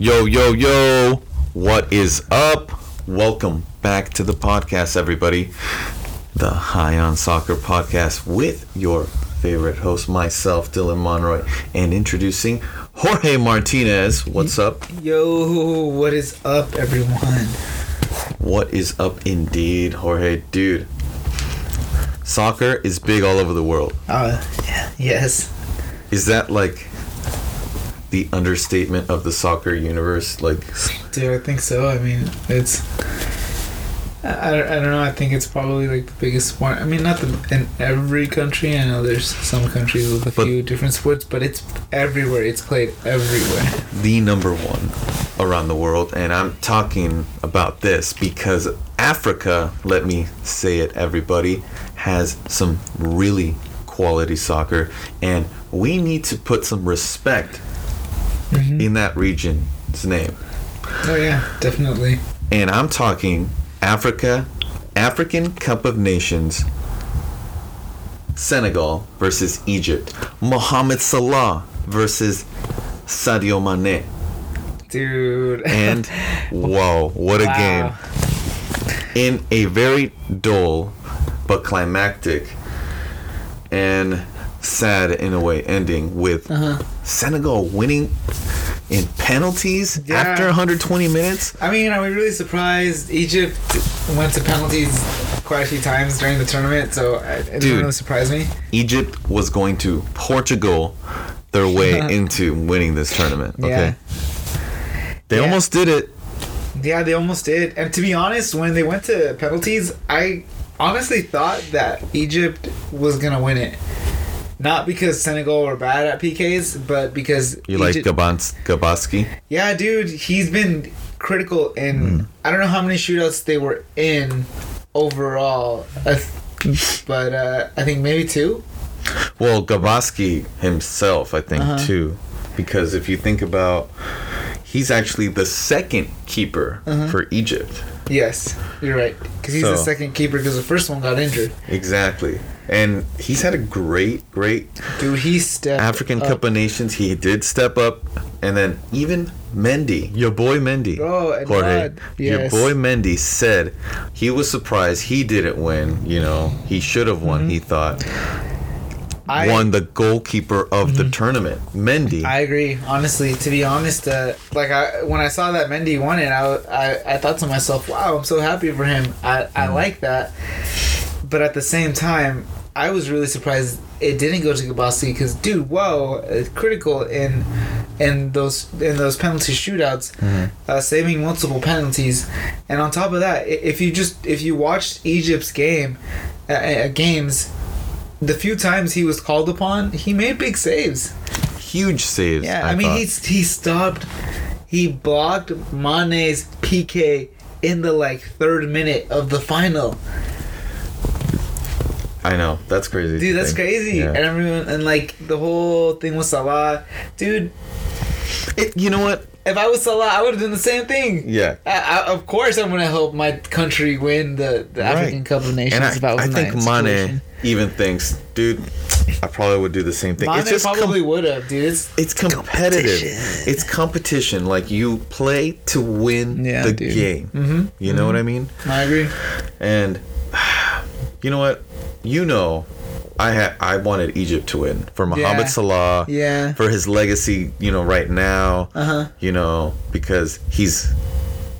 Yo, yo, yo. What is up? Welcome back to the podcast, everybody. The High on Soccer podcast with your favorite host, myself, Dylan Monroy, and introducing Jorge Martinez. What's up? Yo, what is up, everyone? What is up, indeed, Jorge? Dude, soccer is big all over the world. Uh, yeah, yes. Is that like the understatement of the soccer universe? Like, Dude, I think so. I mean, it's. I, I don't- know. I think it's probably like the biggest sport. I mean, not the, in every country. I know there's some countries with a But- few different sports, but it's everywhere. It's played everywhere. the number one around the world. And I'm talking about this because Africa, let me say it, everybody, has some really quality soccer. And we need to put some respect Mhm. in that region's name. Oh yeah, definitely. And I'm talking Africa, African Cup of Nations, Senegal versus Egypt, Mohamed Salah versus Sadio Mane. Dude. And whoa, what a Wow. game. In a very dull but climactic and sad in a way ending with Uh-huh. Senegal winning in penalties Yeah. after 120 minutes. I mean, are we really surprised? Egypt went to penalties quite a few times during the tournament, so it Dude. didn't really surprise me. Egypt was going to Portugal their way into winning this tournament. Okay. They Yeah. almost did it. Yeah, they almost did. And to be honest, when they went to penalties, I honestly thought that Egypt was gonna win it. Not because Senegal were bad at PKs, but because You like Gabans Gabaski? Yeah, dude, he's been critical in. Hmm. I don't know how many shootouts they were in overall, but uh, I think maybe two. Well, Gabaski himself, I think, Uh-huh. too. Because if you think about, he's actually the second keeper Uh-huh. for Egypt. Yes, you're right. Because he's the second keeper. Because the first one got injured. Exactly. And he's had a great, great Dude, he stepped African up. Cup of Nations. He did step up. And then even Mendy, your boy Mendy. Oh, Jorge, God, your boy Mendy said he was surprised he didn't win. You know, he should have won, Mm-hmm. he thought. I, Mm-hmm. won the goalkeeper of the tournament. Mendy. I agree. Honestly, to be honest, uh, like I when I saw that Mendy won it, I, I I thought to myself, "Wow, I'm so happy for him. I Mm. I like that." But at the same time, I was really surprised it didn't go to Gabaski because, dude, whoa, uh, critical in in those in those penalty shootouts, Mm-hmm. uh, saving multiple penalties, and on top of that, if you just if you watched Egypt's game, uh, uh, games. The few times he was called upon, he made big saves. Huge saves. Yeah, I, mean thought. he's he stopped, he blocked Mane's PK in the like third minute of the final. I know. That's crazy. Dude, that's crazy. Yeah. And everyone and like the whole thing with Salah, dude. It- you know what? If I was Salah, I would have done the same thing. Yeah. I, I, of course, I'm gonna help my country win the, the African Cup of Nations. And I, if I, was I think Mane even thinks, dude, I probably would do the same thing. Mane it's just probably com- would have, dude. It's it's competitive. It's competition. Like you play to win Yeah, the dude. game. mm-hmm. You know what I mean? I agree. And you know what? You know, I had I wanted Egypt to win for Mohamed Yeah. Salah. Yeah. For his legacy, you know, right now. Uh huh. You know, because he's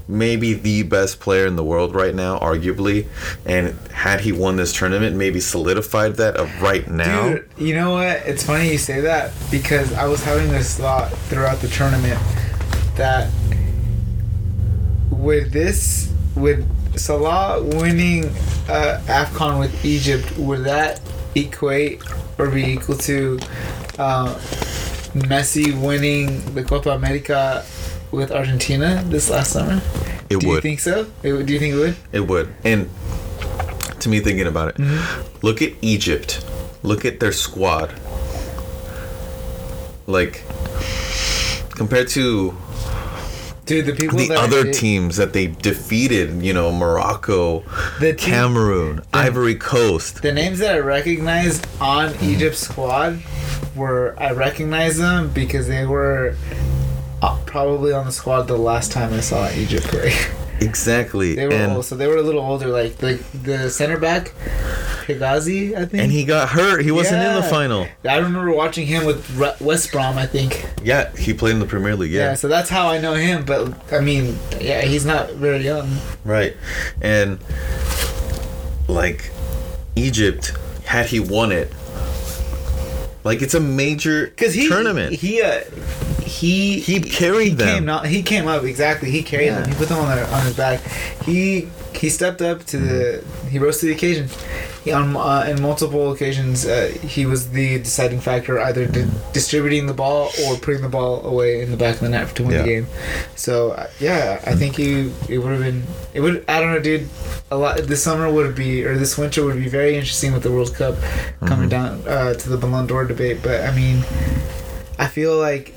maybe the best player in the world right now, arguably. And had he won this tournament, maybe solidified that of right now. Dude, you know what? It's funny you say that because I was having this thought throughout the tournament that with this, with Salah winning uh, AFCON with Egypt, would that equate or be equal to uh, Messi winning the Copa America with Argentina this last summer? It Do you would. think so? It Do you think it would? It would. And to me, thinking about it, Mm-hmm. look at Egypt. Look at their squad. Like, compared to Dude, the people the other teams that they defeated, you know, Morocco, The team- Cameroon, Ivory Coast. The names that I recognized on Egypt's squad were I recognized them because they were uh, probably on the squad the last time I saw Egypt play. Exactly. they were and old, so they were a little older. Like the the center back, Hegazi, I think. and he got hurt. He wasn't in the final. I remember watching him with West Brom. I think. Yeah, he played in the Premier League. Yeah. Yeah, So that's how I know him. But I mean, yeah, he's not very young. right. And like Egypt, had he won it, like it's a major Because he tournament. He uh, he He carried he them. Came out, he came up exactly. He carried Yeah. them. He put them on their, on his back. He he stepped up to the. He rose to the occasion. He on uh, in multiple occasions uh, he was the deciding factor, either di- distributing the ball or putting the ball away in the back of the net to win Yeah. the game. So uh, yeah, I think he it would have been it would I don't know, dude. A lot this summer would be or this winter would be very interesting with the World Cup coming Mm-hmm. down uh, to the Ballon d'Or debate. But I mean, I feel like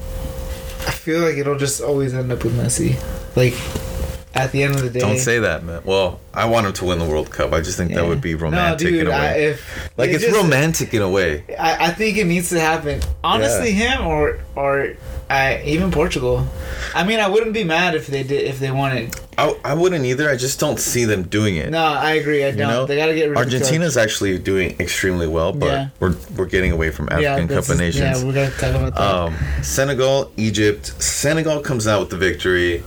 I feel like it'll just always end up with Messi. Like at the end of the day. Don't say that, man. Well, I want him to win the World Cup. I just think that would be romantic no, dude, in a I, way. if like it's just- romantic in a way. I, I think it needs to happen. Honestly, him or or I, even Portugal. I mean, I wouldn't be mad if they did if they wanted. I, I wouldn't either. I just don't see them doing it. No, I agree. I don't. know, they got to get rid Argentina's actually doing extremely well, but Yeah. we're we're getting away from. African that's Cup of Nations. Yeah, we're gonna talk about that. Um, Senegal, Egypt. Senegal comes out with the victory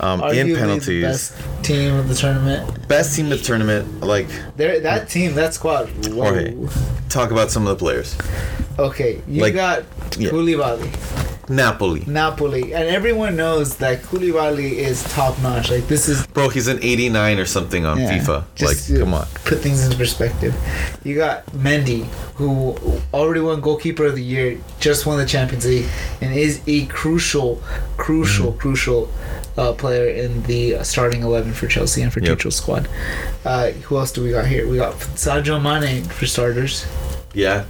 um, in penalties. the Best. team of the tournament. Best team of the tournament. Like, There, that team, that squad. Whoa. Jorge. talk about some of the players. Okay, you Like- got yeah. Koulibaly. Napoli. Napoli, and everyone knows that Koulibaly is top notch. Like this is Bro, he's an 89 or something on Yeah, FIFA. just like, come on. Put things into perspective. You got Mendy, who already won goalkeeper of the year, just won the Champions League, and is a crucial, crucial, Mm-hmm. crucial uh, player in the starting eleven for Chelsea and for Yep. Tuchel's squad. Uh, who else do we got here? We got Sadio Mane for starters. Yeah.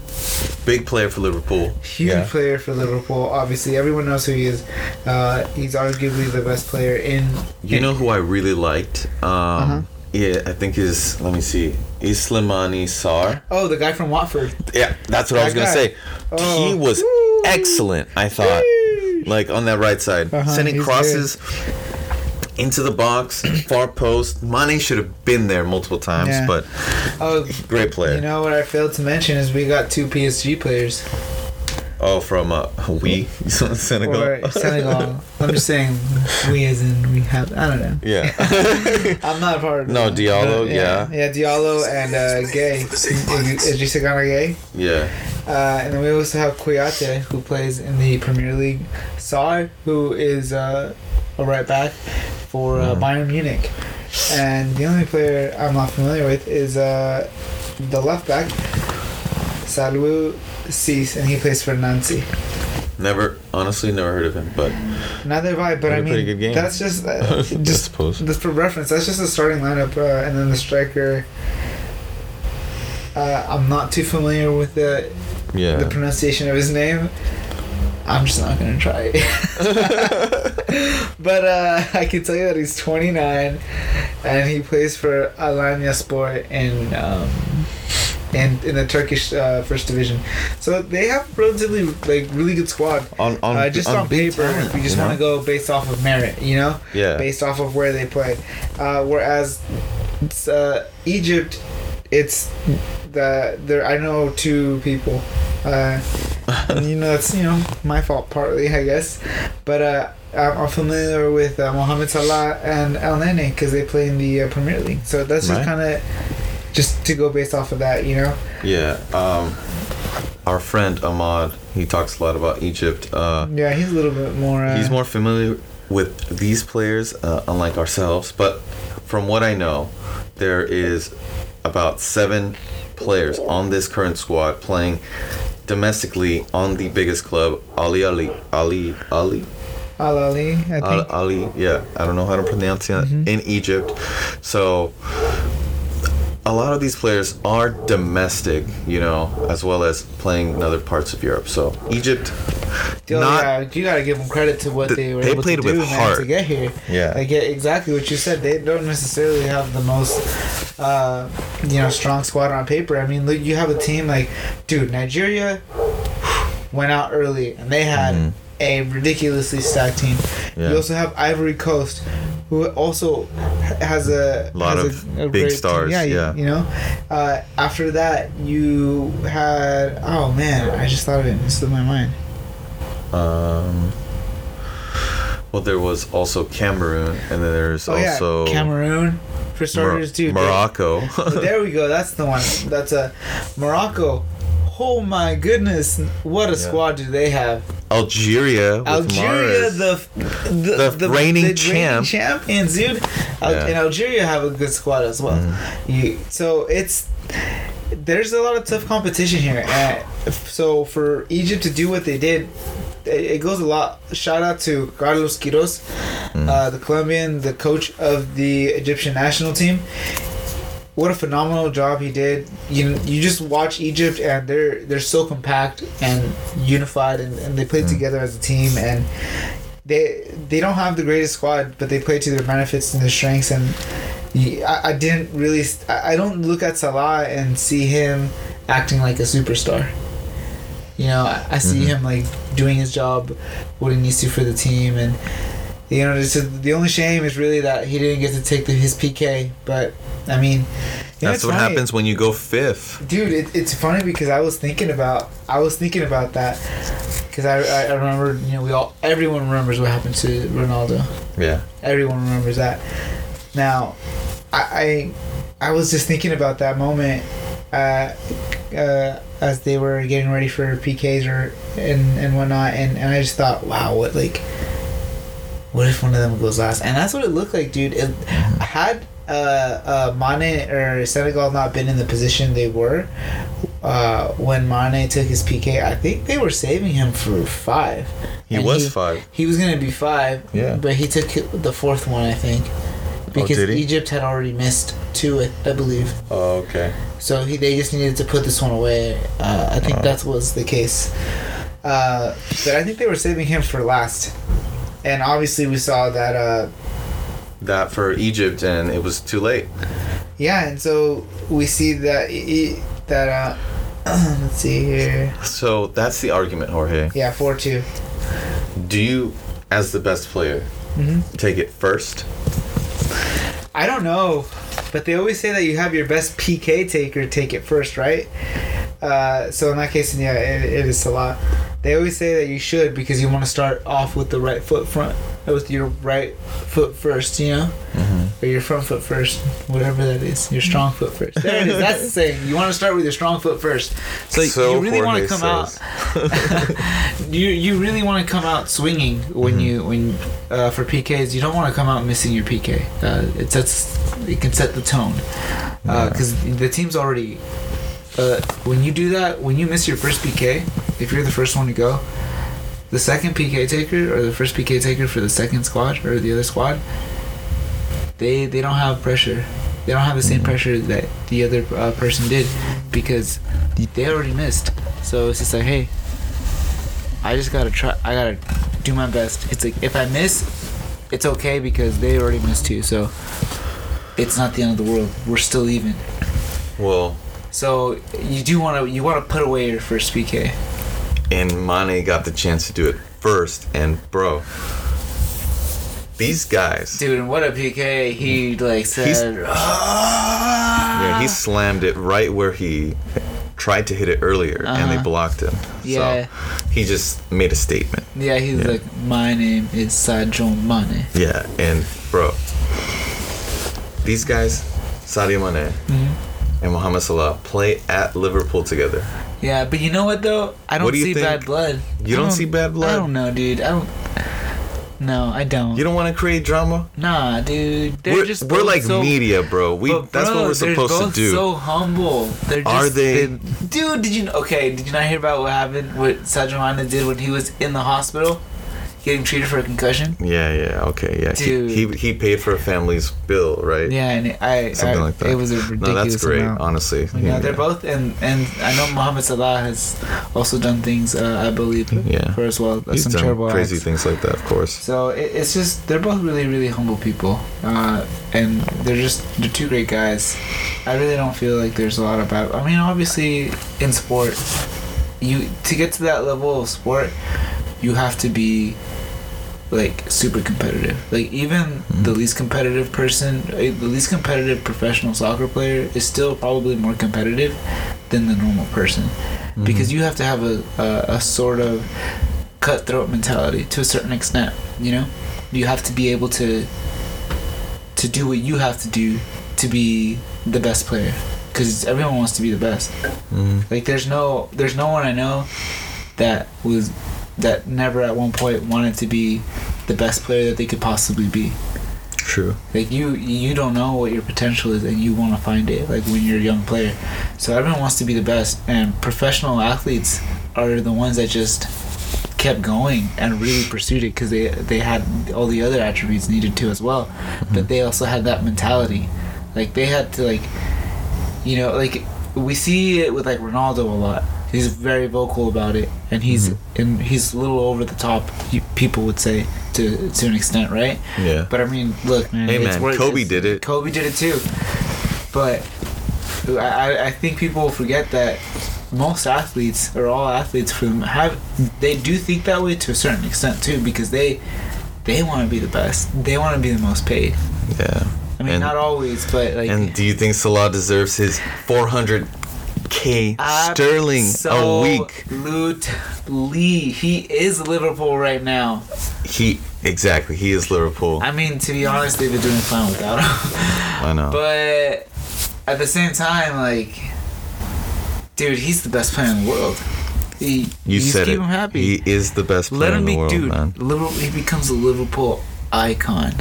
Big player for Liverpool. Huge Yeah. player for Liverpool. Obviously, everyone knows who he is. Uh, he's arguably the best player in. You know who I really liked? Um, Uh-huh. Yeah, I think is, let me see, Islamani Sarr. Oh, the guy from Watford. Yeah, that's what I was That gonna say. Oh. He was Woo. excellent. I thought, like on that right side, Uh-huh, sending crosses into the box, far post. Mane should have been there multiple times, Yeah. but Oh, great player. You know what I failed to mention is we got two PSG players oh, from uh, we Senegal. or Senegal. I'm just saying we as in we have. I don't know. yeah, I'm not a part of. No, that. Diallo, yeah. yeah, Diallo and uh, Gueye, Idrissa Gana Gueye, yeah. uh, and then we also have Kouyaté who plays in the Premier League. Sarr who is uh, a right back for uh. Bayern Munich, and the only player I'm not familiar with is uh, the left back, Saliou Ciss, and he plays for Nancy. Never, honestly, never heard of him, but Neither have I, but I mean, good game. that's just uh, just just for reference. That's just the starting lineup, uh, and then the striker. Uh, I'm not too familiar with the yeah. the pronunciation of his name. I'm just not gonna try. but uh, I can tell you that he's 29, and he plays for Alanyaspor in um, in in the Turkish uh, first division. So they have relatively like really good squad. on on, uh, just on, big paper, talent, we just want to go based off of merit, you know, Yeah. based off of where they play. Uh, whereas it's, uh, Egypt, it's the there. I know two people. Uh, you know that's you know my fault partly, I guess, but I'm I'm familiar with uh, Mohamed Salah and Elneny because they play in the uh, Premier League. So that's just Right. kind of just to go based off of that, you know. Yeah. Um, our friend Ahmad, he talks a lot about Egypt. Uh, Yeah, he's a little bit more. Uh, he's more familiar with these players, uh, unlike ourselves. But from what I know, there is about seven players on this current squad playing domestically on the biggest club, Ali Ali Ali Ali Al Ahly, I think. Al Ahly. Yeah, I don't know how to pronounce it Mhm. in Egypt. So a lot of these players are domestic, you know, as well as playing in other parts of Europe. So Egypt, not yeah, you gotta give them credit to what Th- they were they able played to do with man, heart. to get here. yeah, They get exactly what you said. They don't necessarily have the most, uh, you know, strong squad on paper. I mean, look, you have a team like, dude, Nigeria went out early and they had Mhm. A ridiculously stacked team, Yeah. You also have Ivory Coast, who also has a Lot has of a, a big team. stars, Yeah, you- yeah. You, know. Uh, after that, you had oh man, I just thought of it. It slipped my mind. Um, well, there was also Cameroon, and then there's Oh also yeah, Cameroon for starters, Mor- too. Morocco. there we go. That's the one. That's a Morocco. Oh my goodness! What a Yeah. squad do they have? Algeria. Algeria, Mahrez. the The reigning champ. champions, dude. Al- Yeah. And Algeria have a good squad as well. Mm-hmm. You, so it's there's a lot of tough competition here. And so for Egypt to do what they did, it, it goes a lot. Shout out to Carlos Queiroz, Mm. uh, the Colombian, the coach of the Egyptian national team. What a phenomenal job he did. You you just watch Egypt and they're they're so compact and unified and, and they play Mm. together as a team and they they don't have the greatest squad but they play to their benefits and their strengths and I, I didn't really I I don't look at Salah and see him acting like a superstar. You know, I, I see Mhm. him like doing his job, what he needs to for the team, and you know, just the only shame is really that he didn't get to take the, his PK. But I mean, you know, That's what funny. happens when you go fifth. dude. It, it's funny because I was thinking about I was thinking about that because I, I I remember you know we all everyone remembers what happened to Ronaldo. Yeah. Everyone remembers that. Now, I I, I was just thinking about that moment uh, uh, as they were getting ready for PKs or and and whatnot, and, and I just thought, wow, what like, what if one of them goes last? And that's what it looked like, dude. It, had uh, uh, Mane or Senegal not been in the position they were uh, when Mane took his PK, I think they were saving him for five. He And was five. he was gonna be five. Yeah. But he took the fourth one, I think, because did he? Egypt had already missed two, I- believe. Oh, okay. So he they just needed to put this one away. Uh, I think Oh. that was the case. Uh, but I think they were saving him for last. And obviously, we saw that. Uh, That for Egypt, and it was too late. yeah, and so we see that e- that. Uh, let's see here. So that's the argument, Jorge. Yeah, four two. Do you, as the best player, hmm take it first? I don't know, but they always say that you have your best PK taker take it first, right? Uh, so in that case, yeah, it, it is a lot. They always say that you should because you want to start off with the right foot front, with your right foot first, you know, Mm-hmm. or your front foot first, whatever that is, your strong foot first. There it is. That's the saying. You want to start with your strong foot first. So, you really want to come out. you you really want to come out swinging when you when uh, for PKs. You don't want to come out missing your PK. Uh, it sets it can set the tone because the team's already. Uh, when you do that, when you miss your first PK, if you're the first one to go, the second PK taker or the first PK taker for the second squad or the other squad, they they don't have pressure. They don't have the same Mhm. pressure that the other uh, person did because they already missed. So it's just like, hey, I just gotta try. I gotta do my best. It's like if I miss, it's okay because they already missed too. So it's not the end of the world. We're still even. Well, So you do want to you want to put away your first PK. And Mane got the chance to do it first, and bro, these guys, Dude, and what a PK he like said. yeah, "Ah." he slammed it right where he tried to hit it earlier, and they Uh-huh. blocked him. Yeah. So he just made a statement. yeah, he's Yeah. like, my name is Sadio Mane. Yeah, and bro, these guys, Sadio Mane Mhm. and Mohamed Salah, play at Liverpool together. Yeah, but you know what though? I don't do see think? bad blood. You I don't see bad blood? I don't know, dude. I don't. No, I don't. You don't want to create drama. nah, dude. They're We're, just we're like so, media, bro. We but that's what we're supposed to do. So humble. They're just, Are they? Dude, did you okay? Did you not hear about what happened? What Sadio Mane did when he was in the hospital, getting treated for a concussion? yeah, yeah, okay, yeah. He, Dude. he he paid for a family's bill, right? Yeah, and I, Something I like that. it was a ridiculous No, that's great. amount. Honestly, Yeah, they're both and and I know Mohamed Salah has also done things uh, I believe Yeah. for as well. He's some done terrible crazy acts. things like that, of course. So it, it's just they're both really really humble people, uh, and they're just they're two great guys. I really don't feel like there's a lot about. I mean, obviously in sport, you to get to that level of sport, you have to be like super competitive. Like even the least competitive person, eh, the least competitive professional soccer player is still probably more competitive than the normal person, because you have to have a, a a sort of cutthroat mentality to a certain extent. You know, you have to be able to to do what you have to do to be the best player because everyone wants to be the best Mhm. like there's no there's no one i know that was that never at one point wanted to be the best player that they could possibly be. True. like you you don't know what your potential is and you want to find it like when you're a young player. So everyone wants to be the best and professional athletes are the ones that just kept going and really pursued it because they they had all the other attributes needed to as well. Mm-hmm. But they also had that mentality. Like they had to like you know like we see it with like ronaldo a lot he's very vocal about it and he's mm-hmm. and he's a little over the top people would say to to an extent right Yeah. but I mean, look, man. Hey, man, Kobe it's- did it. Kobe did it too. But I, I- think people forget that most athletes, or all athletes, from have they do think that way to a certain extent too, because they they want to be the best. They want to be the most paid. Yeah. I mean, And- not always, but like. And do you think Salah deserves his 400k sterling a week? Absolutely, he is Liverpool right now. He exactly. He is Liverpool. I mean, to be honest, they've been doing fine without him. I know. But at the same time, like, dude, he's the best player in the world. He, you said keep it. him happy. He is the best player Let him in the be, world, dude. man. Liverpool, he becomes a Liverpool icon.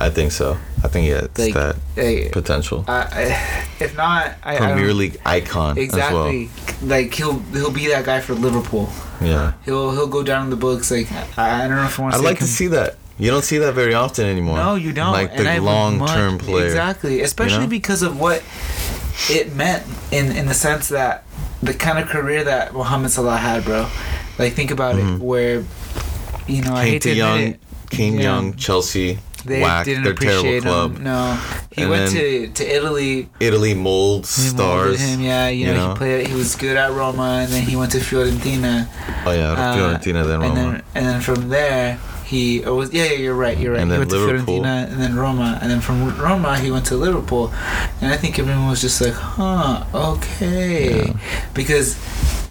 I think so. I think he has Like, that potential. I, I, if not, I, I Premier League icon Exactly. Like he'll he'll be that guy for Liverpool. Yeah. He'll he'll go down in the books. Like I, I don't know if I want to. I'd like to see that. You don't see that very often anymore. No, you don't. Like the long-term player. Exactly, especially know? because of what it meant in in the sense that the kind of career that Mohamed Salah had, bro. Like think about Mhm. it, where you know I Came hate to to young, it, came Yeah. young Chelsea. They whack. didn't They're appreciate club. him. No, he And went to to Italy. Italy molded stars. him, yeah. You, you know, know? he played. He was good at Roma, and then he went to Fiorentina. Oh yeah, Uh, Fiorentina then Roma. And then, and then from there, he oh, was yeah, yeah, you're right, you're right. And he then went Liverpool. to Fiorentina and then Roma, and then from Roma he went to Liverpool, and I think everyone was just like, huh, okay, Yeah. because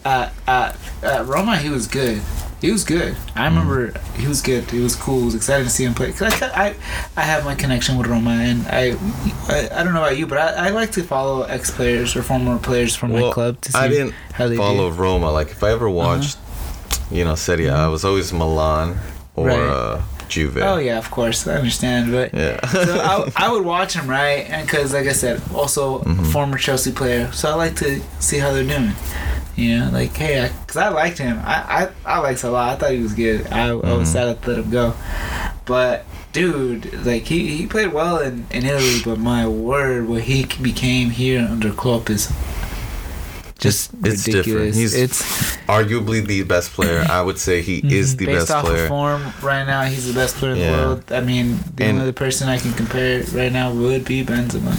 at, at at Roma he was good. He was good. I Mm. remember he was good. He was cool. It was exciting to see him play. Cause I, I, I have my connection with Roma, and I, I, I don't know about you, but I, I like to follow ex players or former players from my club to see I didn't how they follow do. Roma. Like if I ever watched, you know, Serie A, I was always Milan or Mm-hmm. Right. uh, Juve. Oh yeah, of course, I understand, but Yeah. so I, I would watch him right, and because like I said, also a Mhm. former Chelsea player, so I like to see how they're doing. You know, like hey, because I, liked him. I I, I liked Salah. I thought he was good. I, I was Mhm. sad to let him go, but dude, like he, he played well in, in Italy, but my word, what he became here under Klopp is just It's different. ridiculous. He's it's Arguably the best player. I would say he is the Mm-hmm. based best off player. of form right now. He's the best player in Yeah. the world. I mean, the And- only person I can compare right now would be Benzema.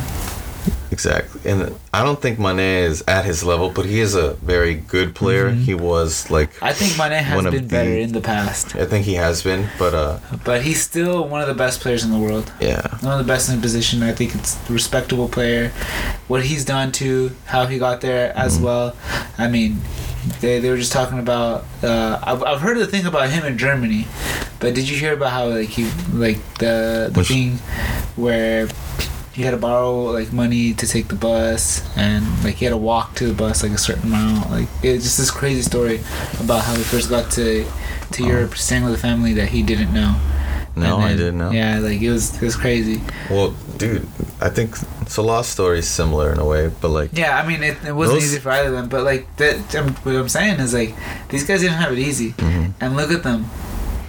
Exactly. And I don't think Mane is at his level, but he is a very good player. Mhm. He was like I think Mane has been better the- in the past, I think he has been, but uh but he's still one of the best players in the world. yeah. One of the best in the position. I think it's a respectable player. What he's done to how he got there as Mhm. well. I mean, they, they were just talking about. Uh, I've, I've heard the thing about him in Germany, but did you hear about how like he like the the Which- thing where he had to borrow like money to take the bus and like he had to walk to the bus like a certain amount like it's just this crazy story about how he first got to to Oh. Europe staying with a family that he didn't know No, And I didn't know. yeah like it was it was crazy Well, dude, I think Salah's story is similar in a way, but like Yeah, I mean, it, it wasn't Those- easy for either of them, but like that. Um, what I'm saying is like these guys didn't have it easy, mhm. and look at them,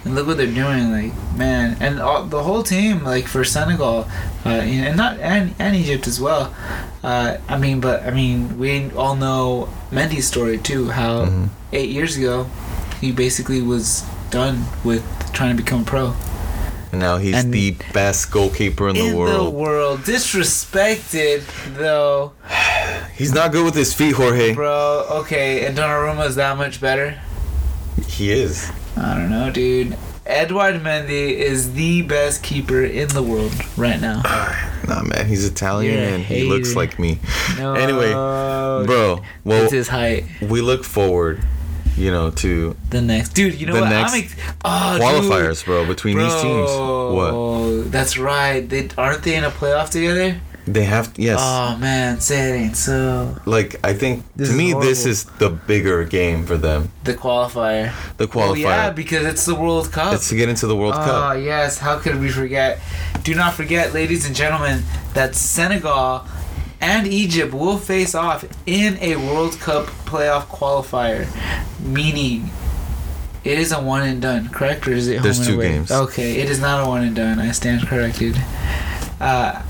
and look what they're doing. Like man, and all, the whole team, like for Senegal, uh, and not and, and Egypt as well. Uh, I mean, but I mean, we all know Mendy's story too. How Mhm. eight years ago, he basically was done with trying to become a pro And now he's And- the best goalkeeper in, the world. the world. Disrespected though. He's not good with his feet, Jorge. Bro, okay, and Donnarumma is that much better? He is. I don't know, dude. Edward Mendy is the best keeper in the world right now. Nah, man, he's Italian and he looks like me. No, Anyway, Bro, well, it's his height. we look forward, you know, to The next, dude. You know The what? next I'm ex- oh, qualifiers, bro, between Dude. these teams. What? Bro, That's right. They aren't they in a playoff together? They have, yes. Oh man, say it ain't so. like, I think, This to me, this is the bigger game for them. The qualifier. The Well, yeah, qualifier. because it's the World Cup. it's to get into the World Oh Cup. Oh yes, how could we forget? Do not forget, ladies and gentlemen, that Senegal and Egypt will face off in a World Cup playoff qualifier, meaning it is a one and done, correct? Or is it home There's and two away? games. Okay, it is not a one and done. I stand corrected. Uh,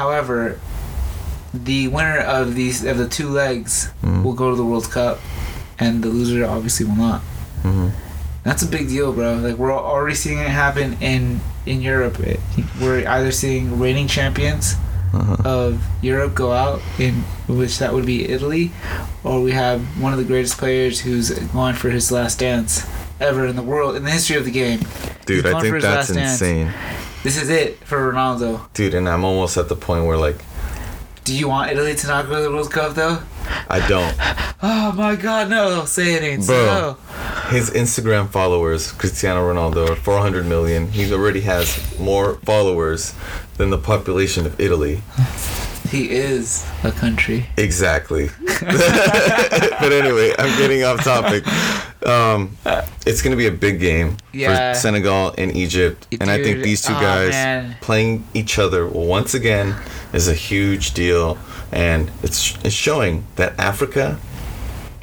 however, the winner of these of the two legs Mhm. will go to the World Cup, and the loser obviously will not. Mhm. That's a big deal, bro. Like we're already seeing it happen in in Europe. It- We're either seeing reigning champions Uh-huh. of Europe go out, in which that would be Italy, or we have one of the greatest players who's going for his last dance ever in the world in the history of the game. Dude, I think that's insane. dance. This is it for Ronaldo. Dude, and I'm almost at the point where, like, Do you want Italy to not go to the World Cup though? I don't. Oh my God, no! Say it ain't Bro. so. His Instagram followers, Cristiano Ronaldo, are 400 million. He already has more followers than the population of Italy. He is a country. Exactly. but anyway, I'm getting off topic. Um, it's going to be a big game Yeah. for Senegal and Egypt. And I think these two oh, guys man. playing each other once again is a huge deal. And it's, it's showing that Africa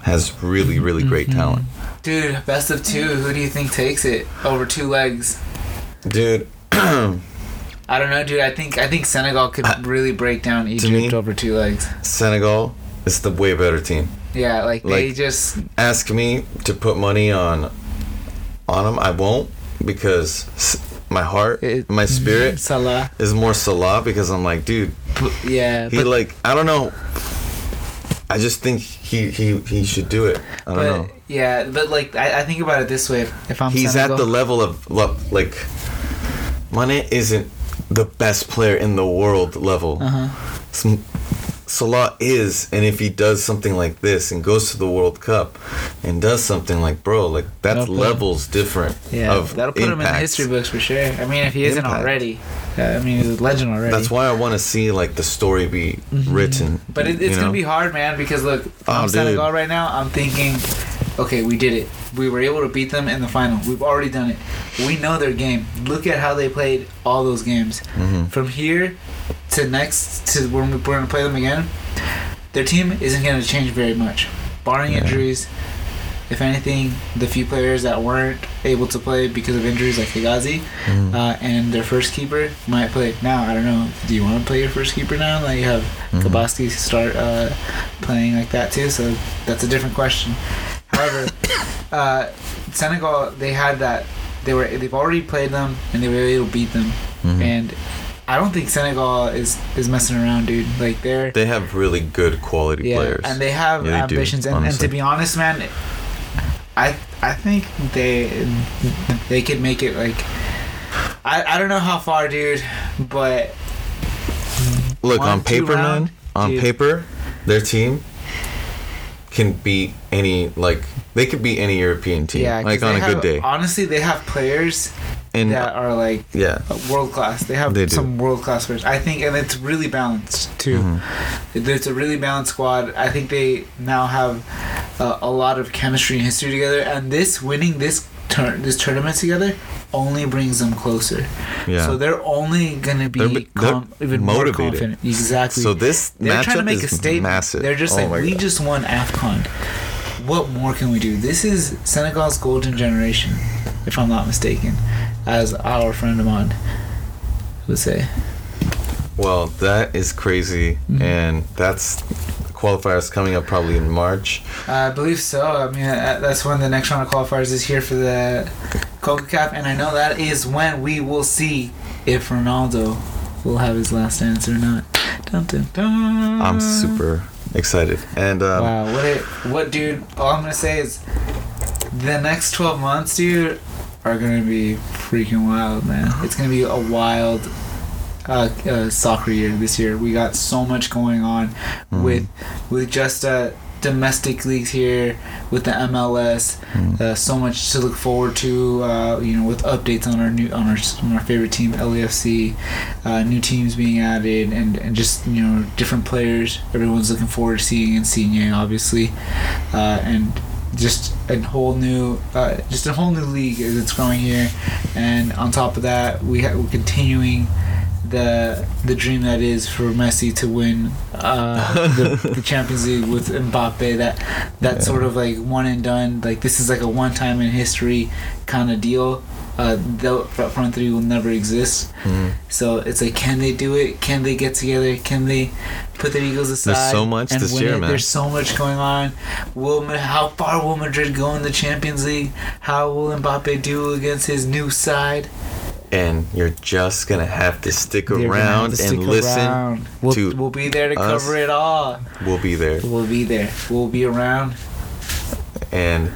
has really, really great Mm-hmm. talent. Dude, best of two. Who do you think takes it over two legs? Dude, I don't know, dude. I think I think Senegal could uh, really break down Egypt me- over two legs. Senegal is the way better team. Yeah, like, they just ask me to put money on on them. I won't because my heart, It- my spirit Salah. is more Salah because I'm like, dude, yeah, he but, like I don't know. I just think he he he should do it. I don't but know. yeah, but like I, I think about it this way: if I'm He's Senegal, at the level of like Mane isn't the best player in the world level. Uh-huh. Some- Salah is, and if he does something like this and goes to the World Cup and does something like, bro, like that's That'll put- levels different yeah, of that'll put him in the history books for sure. I mean, if he isn't Impact. already, uh, I mean, he's a legend already. That's why I want to see like the story be written. Mm-hmm. But it, you it's know? gonna be hard, man, because look, Oh, I'm dude. Senegal right now. I'm thinking, okay, we did it. We were able to beat them in the final. We've already done it. We know their game. Look at how they played all those games. Mhm. From here to next to when we're gonna play them again, their team isn't gonna change very much, barring Yeah. injuries. If anything, the few players that weren't able to play because of injuries, like Hegazi, Mhm. uh, and their first keeper might play. Now, I don't know. Do you want to play your first keeper now? Like you have. Gabaski start uh, playing like that too. So that's a different question. However, uh, Senegal they had that. They were they've already played them and they were able to beat them. Mhm. And I don't think Senegal is is messing around, dude. Like they're They have really good quality yeah, players. and they have Yeah, they do, ambitions. and, and to be honest, man, I I think they they could make it like I I don't know how far, dude, but Look one, on paper, round, man. On dude. paper, their team can beat any like they could beat any European team. yeah, 'cause like on they a good day. Honestly, they have players And that are like yeah, world class. They have They some world class players. I think, and it's really balanced too. Mhm. It's a really balanced squad. I think they now have uh, a lot of chemistry and history together, and this winning this turn this tournament together only brings them closer. yeah. So they're only gonna be They're be- they're even more motivated. confident. Exactly. so this they're matchup trying to make is a statement. massive. They're just Oh like, we God. just won AFCON. What more can we do? This is Senegal's golden generation, if I'm not mistaken, as our friend Ahmad would say. Well, that is crazy, Mhm. and that's qualifiers coming up probably in March. Uh, I believe so. I mean, uh, that's when the next round of qualifiers is here for the CONCACAF, and I know that is when we will see if Ronaldo will have his last dance or not. Dun, dun, dun. I'm super excited, and um, Wow, what it, what dude? All I'm gonna say is, the next 12 months, dude, are gonna be freaking wild, man. It's gonna be a wild uh, uh, soccer year this year. We got so much going on Mm. with with just uh, domestic leagues here, with the MLS. Mm. Uh, so much to look forward to. Uh, you know, with updates on our new on our on our favorite team, LAFC, uh, new teams being added, and and just you know different players. Everyone's looking forward to seeing and Insigne, obviously, uh, and just a whole new, uh, just a whole new league that's growing here. And on top of that, we ha- we're continuing the the dream that is for Messi to win uh, the, the Champions League with Mbappe. That that Yeah. sort of like one and done. Like this is like a one time in history kind of deal. Uh, the front three will never exist. Mm. So it's like, can they do it? Can they get together? Can they put their egos aside? There's so much and this win year, it? man. There's so much going on. Will how far will Madrid go in the Champions League? How will Mbappe do against his new side? And you're just gonna have to stick They're gonna have around to and stick listen. around. We'll, to we'll be there to us. cover it all. We'll be there, We'll be there. We'll be around. and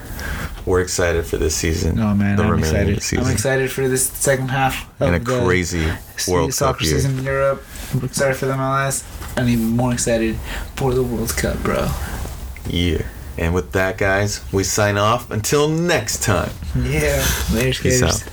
we're excited for this season. Oh man, the I'm excited. season. I'm excited for this second half of and a the crazy se- World Cup soccer year. season in Europe. I'm excited for the MLS. and even more excited for the World Cup, bro. Yeah. And with that, guys, we sign off. Until next time. Yeah, later, Peace out.